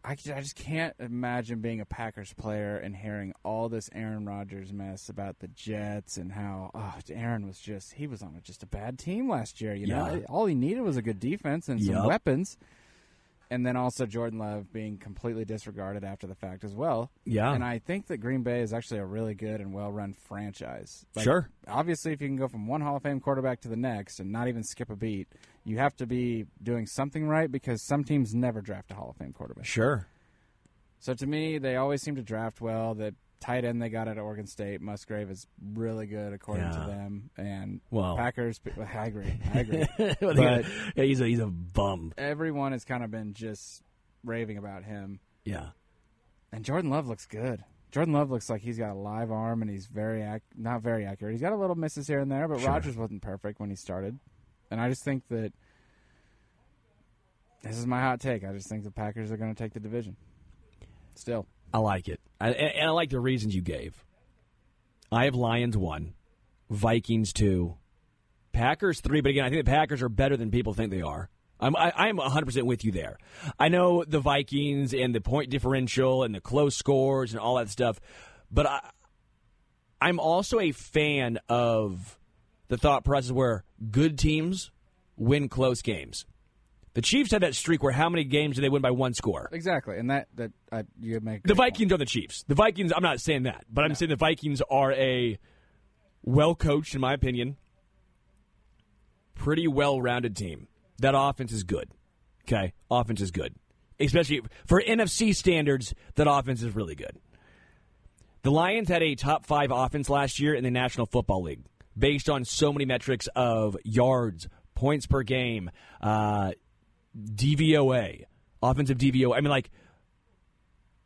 S3: I, I just can't imagine being a Packers player and hearing all this Aaron Rodgers mess about the Jets and how oh, Aaron was just he was on just a bad team last year. You know,
S2: Yeah.
S3: all he needed was a good defense and some
S2: Yup.
S3: weapons, and then also Jordan Love being completely disregarded after the fact as well.
S2: Yeah.
S3: And I think that Green Bay is actually a really good and well-run franchise. Like,
S2: Sure.
S3: Obviously, if you can go from one Hall of Fame quarterback to the next and not even skip a beat, you have to be doing something right because some teams never draft a Hall of Fame quarterback.
S2: Sure.
S3: So to me, they always seem to draft well. The tight end they got at Oregon State, Musgrave, is really good according
S2: Yeah.
S3: to them. And
S2: Well.
S3: Packers, I agree. I agree.
S2: but yeah, he's a he's a bum.
S3: Everyone has kind of been just raving about him.
S2: Yeah.
S3: And Jordan Love looks good. Jordan Love looks like he's got a live arm and he's very ac- not very accurate. He's got a little misses here and there, but
S2: Sure.
S3: Rodgers wasn't perfect when he started. And I just think that this is my hot take. I just think the Packers are going to take the division. Still,
S2: I like it, I, and I like the reasons you gave. I have Lions one, Vikings two, Packers three. But again, I think the Packers are better than people think they are. I'm I, I'm 100 percent with you there. I know the Vikings and the point differential and the close scores and all that stuff, but I I'm also a fan of the thought process where good teams win close games. The Chiefs had that streak where how many games did they win by one score?
S3: exactly. And that that I, you make
S2: The
S3: great point.
S2: Vikings are the Chiefs. The Vikings, I'm not saying that, but I'm saying the Vikings are a well coached, in my opinion, pretty well rounded team. That offense is good. Okay? Offense is good. Especially for NFC standards, that offense is really good. The Lions had a top five offense last year in the National Football League based on so many metrics of yards, points per game, uh, DVOA, offensive DVOA. I mean, like,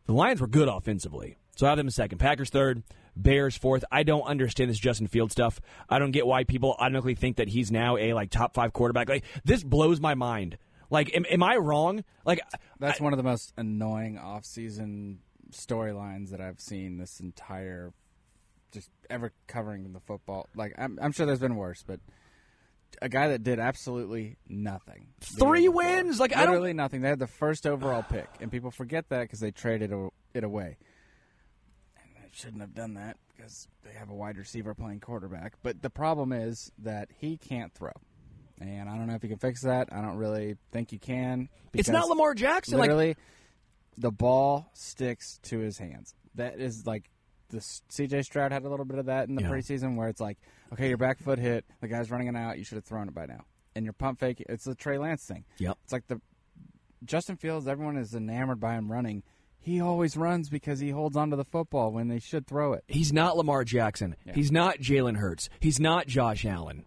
S2: the Lions were good offensively. So I have them in second. Packers third, Bears fourth. I don't understand this Justin Field stuff. I don't get why people automatically think that he's now a like top five quarterback. Like this blows my mind. Like, am, am I wrong? Like,
S3: That's one of the most annoying off-season storylines that I've seen this entire, just ever covering the football. Like I'm, I'm sure there's been worse, but a guy that did absolutely nothing.
S2: Three wins? Like, I don't-
S3: literally nothing. They had the first overall pick, and people forget that because they traded it away. And they shouldn't have done that because they have a wide receiver playing quarterback. But the problem is that he can't throw. And I don't know if you can fix that. I don't really think you can.
S2: it's not Lamar Jackson. Like,
S3: Literally, the ball sticks to his hands. That is like the CJ Stroud had a little bit of that in the
S2: Yeah.
S3: preseason, where it's like, okay, your back foot hit, the guy's running it out, you should have thrown it by now. And your pump fake, it's the Trey Lance thing.
S2: Yep.
S3: It's like the Justin Fields. Everyone is enamored by him running. He always runs because he holds onto the football when they should throw it.
S2: he's not Lamar Jackson.
S3: Yeah.
S2: He's not Jalen Hurts. He's not Josh Allen.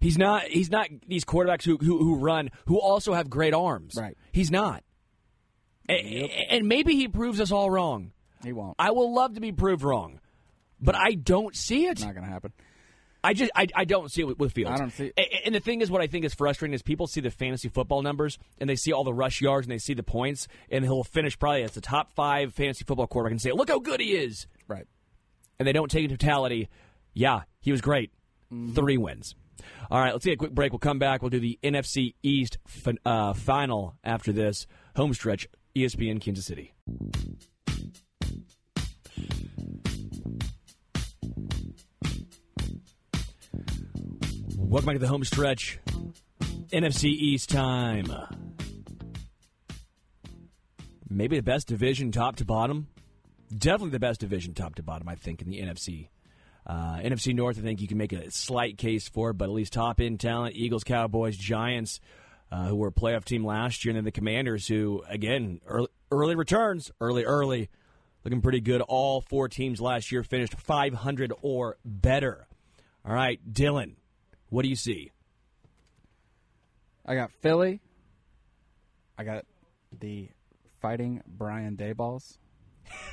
S2: He's not. He's not these quarterbacks who, who who run who also have great arms.
S3: Right.
S2: He's not. A- And maybe he proves us all wrong.
S3: He won't.
S2: I will love to be proved wrong, but I don't see it.
S3: not going to happen.
S2: I just I, I don't see it with, with Fields.
S3: I don't see-
S2: A- And the thing is, what I think is frustrating is people see the fantasy football numbers and they see all the rush yards and they see the points, and he'll finish probably as the top five fantasy football quarterback and say, "Look how good he is,"
S3: Right.
S2: and they don't take in totality. Yeah, he was great. Three wins. All right, let's take a quick break. We'll come back. We'll do the NFC East fin- uh, final after this home stretch. ESPN Kansas City. Welcome back to the home stretch. NFC East time. Maybe the best division top to bottom. Definitely the best division top to bottom, I think, in the NFC. Uh, NFC North, I think you can make a slight case for, but at least top end talent Eagles, Cowboys, Giants, uh, who were a playoff team last year, and then the Commanders, who, again, early, early returns, early, early, looking pretty good. All four teams last year finished 500 or better. All right, Dylan, what do you see?
S3: I got Philly. I got the fighting Brian Dabolls,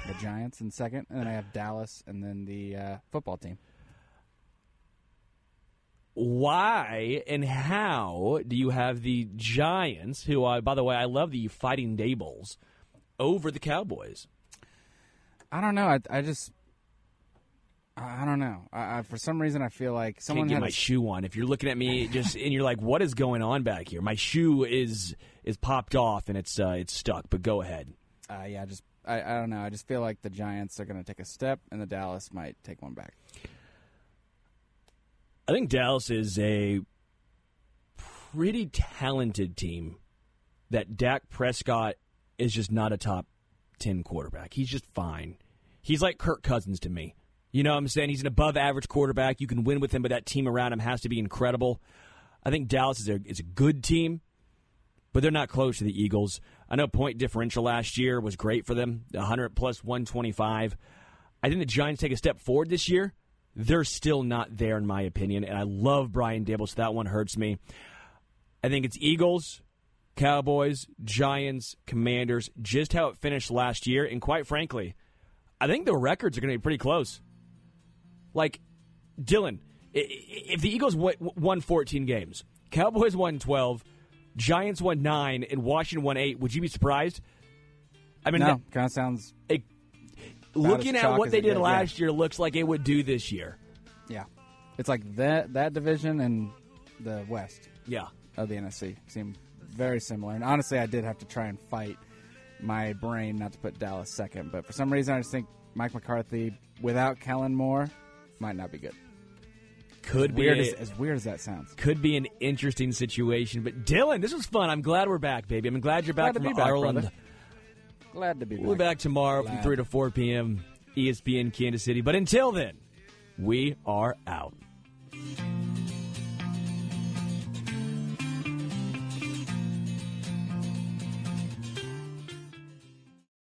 S3: the Giants in second, and then I have Dallas, and then the uh, football team.
S2: why and how do you have the Giants, who, I, by the way, I love the Fighting Dabolls, over the Cowboys?
S3: I don't know. I, I just, I, don't know. I, I, for some reason, I feel like someone
S2: Can't get my
S3: a-
S2: shoe on. If you're looking at me, just and you're like, "What is going on back here?" My shoe is is popped off and it's uh, it's stuck. But go ahead.
S3: Uh, yeah, just I, I don't know. I just feel like the Giants are going to take a step, and the Dallas might take one back.
S2: I think Dallas is a pretty talented team. That Dak Prescott is just not a top ten quarterback. He's just fine. He's like Kirk Cousins to me. You know what I'm saying? He's an above average quarterback. You can win with him, but that team around him has to be incredible. I think Dallas is a, is a good team, but they're not close to the Eagles. I know point differential last year was great for them 100 plus 125. I think the Giants take a step forward this year. They're still not there, in my opinion, and I love Brian Daboll, so that one hurts me. I think it's Eagles, Cowboys, Giants, Commanders, just how it finished last year, and quite frankly, I think the records are going to be pretty close. Like, Dylan, if the Eagles won 14 games, Cowboys won 12, Giants won 9, and Washington won 8. Would you be surprised? I mean,
S3: no, kind of sounds.
S2: it- looking at what they did last year, looks like it would do this year.
S3: Yeah, it's like that that division and the West
S2: Yeah.
S3: of the NFC seem very similar. And honestly, I did have to try and fight my brain not to put Dallas second, but for some reason, I just think Mike McCarthy without Kellen Moore might not be good.
S2: Could be
S3: Weird as, as weird as that sounds.
S2: could be an interesting situation. But Dylan, this was fun. I'm glad we're back, baby. I'm glad you're back
S3: Glad to
S2: from
S3: be back,
S2: Ireland.
S3: brother. Glad to be back.
S2: We'll be back tomorrow from 3 to 4 p.m. ESPN Kansas City. But until then, we are out.